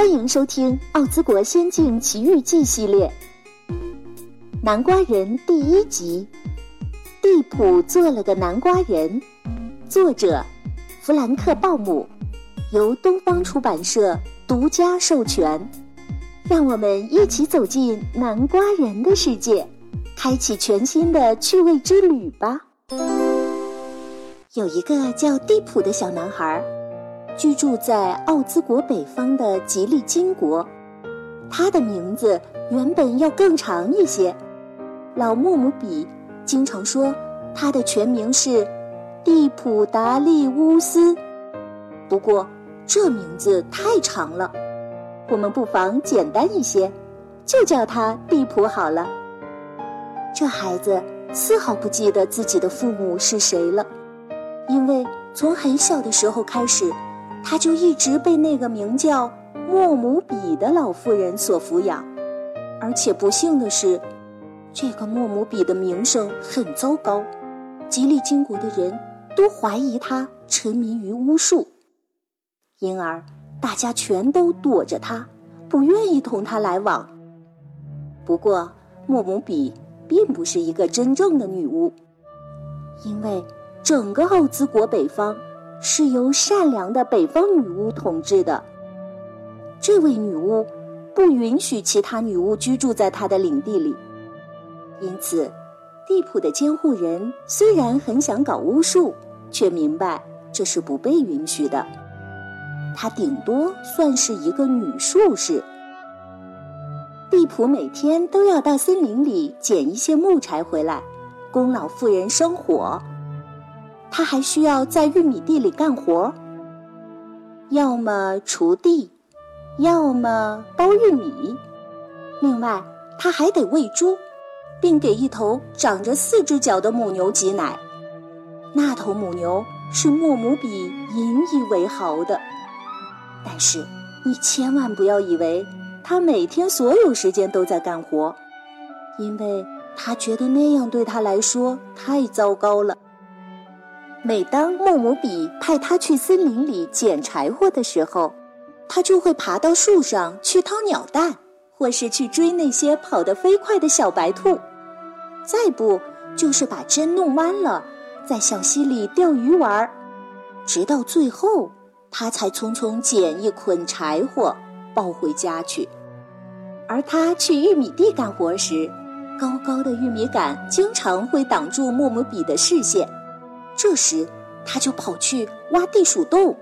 欢迎收听《奥兹国仙境奇遇记》系列，《南瓜人》第一集，地普做了个南瓜人。作者：弗兰克·鲍姆，由东方出版社独家授权。让我们一起走进南瓜人的世界，开启全新的趣味之旅吧。有一个叫地普的小男孩。居住在奥兹国北方的吉利金国，他的名字原本要更长一些。老木姆比经常说他的全名是蒂普达利乌斯，不过这名字太长了，我们不妨简单一些，就叫他蒂普好了。这孩子丝毫不记得自己的父母是谁了，因为从很小的时候开始。他就一直被那个名叫莫姆比的老妇人所抚养，而且不幸的是，这个莫姆比的名声很糟糕，吉利金国的人都怀疑他沉迷于巫术，因而大家全都躲着他，不愿意同他来往。不过，莫姆比并不是一个真正的女巫，因为整个奥兹国北方。是由善良的北方女巫统治的。这位女巫不允许其他女巫居住在她的领地里，因此，地普的监护人虽然很想搞巫术，却明白这是不被允许的。她顶多算是一个女术士。地普每天都要到森林里捡一些木柴回来，供老妇人生火。他还需要在玉米地里干活，要么锄地，要么剥玉米。另外，他还得喂猪，并给一头长着四只脚的母牛挤奶。那头母牛是莫姆比引以为豪的。但是，你千万不要以为他每天所有时间都在干活，因为他觉得那样对他来说太糟糕了。每当莫姆比派他去森林里捡柴火的时候，他就会爬到树上去掏鸟蛋，或是去追那些跑得飞快的小白兔，再不就是把针弄弯了，在小溪里钓鱼玩儿，直到最后，他才匆匆捡一捆柴火抱回家去。而他去玉米地干活时，高高的玉米杆经常会挡住莫姆比的视线。这时，他就跑去挖地鼠洞，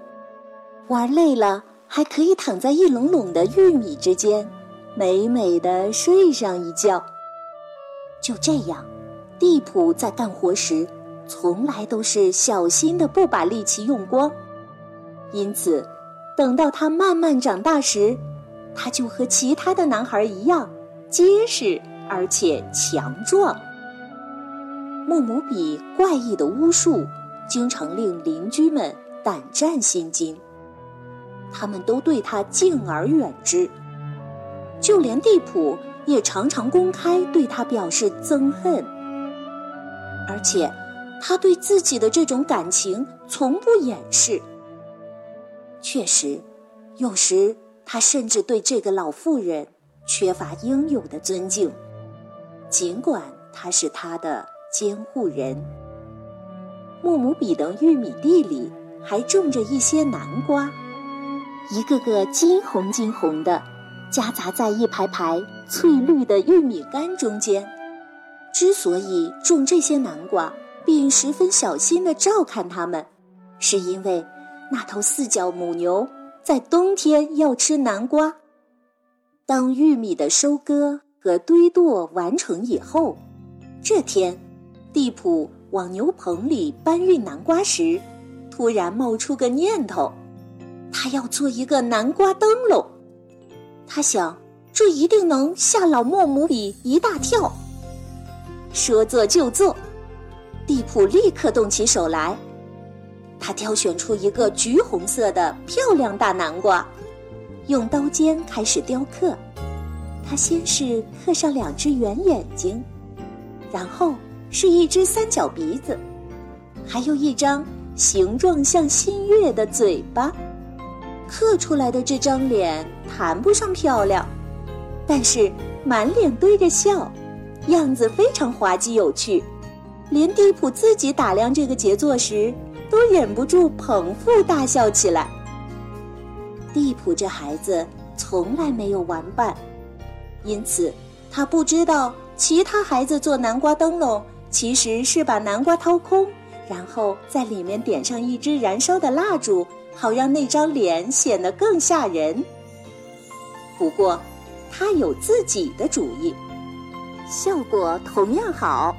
玩累了，还可以躺在一垄垄的玉米之间，美美的睡上一觉。就这样，地普在干活时，从来都是小心的，不把力气用光。因此，等到他慢慢长大时，他就和其他的男孩一样，结实而且强壮。木姆比怪异的巫术，经常令邻居们胆战心惊。他们都对他敬而远之，就连地普也常常公开对他表示憎恨。而且，他对自己的这种感情从不掩饰。确实，有时他甚至对这个老妇人缺乏应有的尊敬，尽管他是他的。监护人。木姆比的玉米地里还种着一些南瓜，一个个金红金红的，夹杂在一排排翠绿的玉米杆中间。之所以种这些南瓜，并十分小心地照看它们，是因为那头四脚母牛在冬天要吃南瓜。当玉米的收割和堆垛完成以后，这天。地普往牛棚里搬运南瓜时，突然冒出个念头，他要做一个南瓜灯笼。他想，这一定能吓老莫姆比一大跳。说做就做，地普立刻动起手来。他挑选出一个橘红色的漂亮大南瓜，用刀尖开始雕刻。他先是刻上两只圆眼睛，然后。是一只三角鼻子，还有一张形状像新月的嘴巴。刻出来的这张脸谈不上漂亮，但是满脸堆着笑，样子非常滑稽有趣，连地普自己打量这个杰作时，都忍不住捧腹大笑起来。地普这孩子从来没有玩伴，因此他不知道其他孩子做南瓜灯笼其实是把南瓜掏空，然后在里面点上一支燃烧的蜡烛。好让那张脸显得更吓人。不过，他有自己的主意，效果同样好。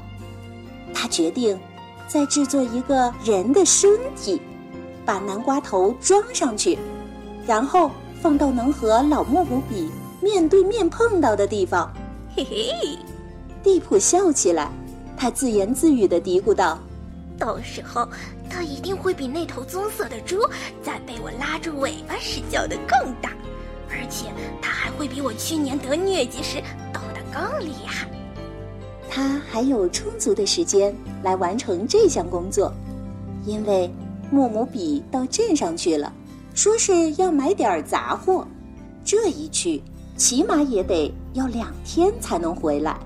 他决定再制作一个人的身体，把南瓜头装上去，然后放到能和老木木比面对面碰到的地方。嘿嘿，地普笑起来，他自言自语的嘀咕道。到时候，他一定会比那头棕色的猪在被我拉住尾巴时叫得更大，而且他还会比我去年得疟疾时抖得更厉害。他还有充足的时间来完成这项工作，因为莫姆比到镇上去了，说是要买点杂货，这一去起码也得要两天才能回来。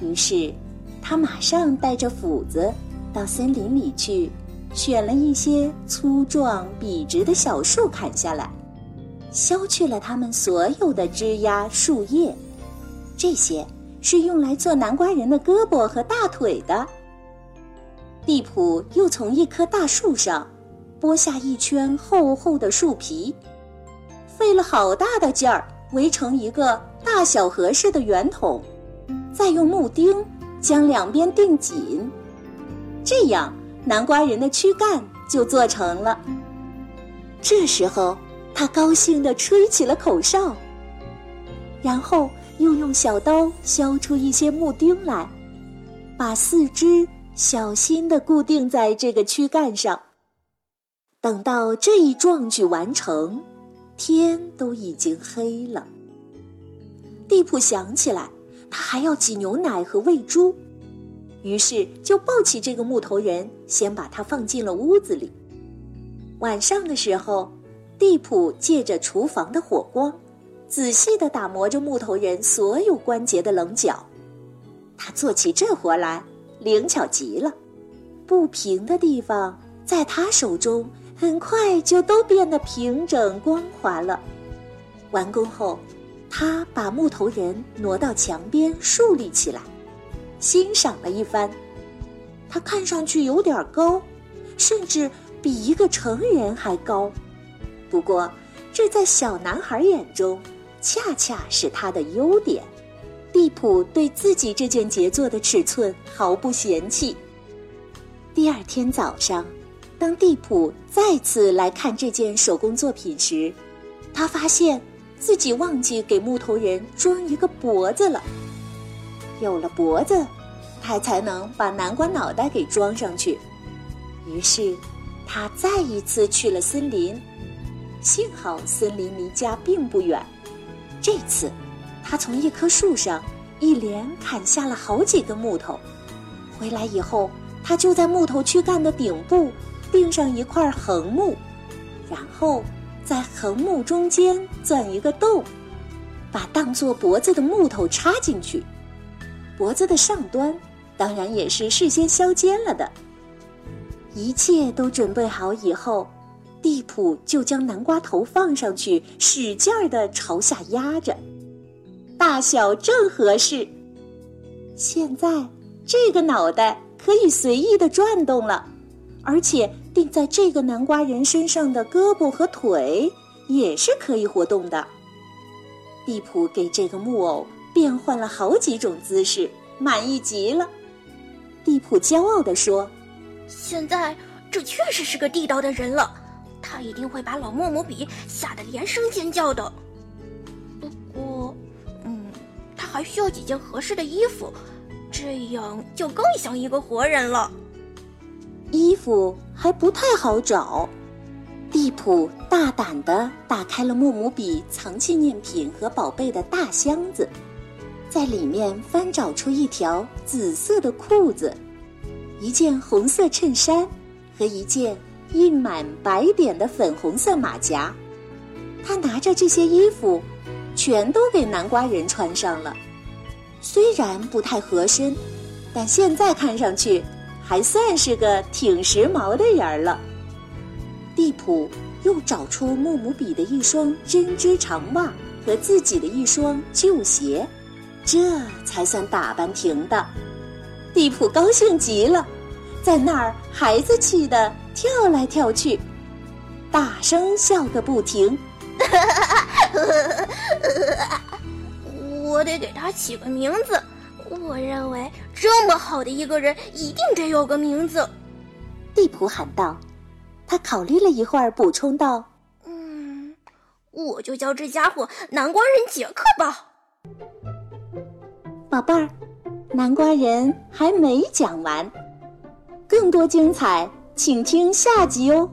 于是。他马上带着斧子到森林里去，选了一些粗壮笔直的小树砍下来，削去了它们所有的枝丫树叶。这些是用来做南瓜人的胳膊和大腿的。地普又从一棵大树上剥下一圈厚厚的树皮，费了好大的劲儿围成一个大小合适的圆筒，再用木钉。将两边钉紧，这样南瓜人的躯干就做成了。这时候，他高兴地吹起了口哨，然后又用小刀削出一些木钉来，把四肢小心地固定在这个躯干上。等到这一壮举完成，天都已经黑了。地普想起来。他还要挤牛奶和喂猪，于是就抱起这个木头人，先把他放进了屋子里。晚上的时候，地普借着厨房的火光，仔细地打磨着木头人所有关节的棱角。他做起这活来灵巧极了，不平的地方在他手中很快就都变得平整光滑了。完工后。他把木头人挪到墙边竖立起来，欣赏了一番。他看上去有点高，甚至比一个成人还高。不过，这在小男孩眼中，恰恰是他的优点。地普对自己这件杰作的尺寸毫不嫌弃。第二天早上，当地普再次来看这件手工作品时，他发现。自己忘记给木头人装一个脖子了。有了脖子，他才能把南瓜脑袋给装上去。于是，他再一次去了森林。幸好森林离家并不远。这次，他从一棵树上一连砍下了好几根木头。回来以后，他就在木头躯干的顶部钉上一块横木，然后。在横木中间钻一个洞，把当做脖子的木头插进去。脖子的上端当然也是事先削尖了的。一切都准备好以后，地普就将南瓜头放上去，使劲儿的朝下压着，大小正合适。现在这个脑袋可以随意的转动了，而且。钉在这个南瓜人身上的胳膊和腿也是可以活动的。地普给这个木偶变换了好几种姿势，满意极了。地普骄傲地说：“现在这确实是个地道的人了，他一定会把老莫姆比吓得连声尖叫的。不过，嗯，他还需要几件合适的衣服，这样就更像一个活人了。”还不太好找，蒂普大胆地打开了莫姆比藏纪念品和宝贝的大箱子，在里面翻找出一条紫色的裤子、一件红色衬衫和一件印满白点的粉红色马甲。他拿着这些衣服，全都给南瓜人穿上了。虽然不太合身，但现在看上去还算是个挺时髦的人儿了。蒂普又找出木姆比的一双针织长袜和自己的一双旧鞋，这才算打扮停当。蒂普高兴极了，在那儿孩子气的跳来跳去，大声笑个不停。我得给他起个名字。我认为这么好的一个人，一定得有个名字。蒂普喊道。他考虑了一会儿，补充道：“嗯，我就叫这家伙南瓜人杰克吧。”宝贝儿，南瓜人还没讲完，更多精彩，请听下集哦。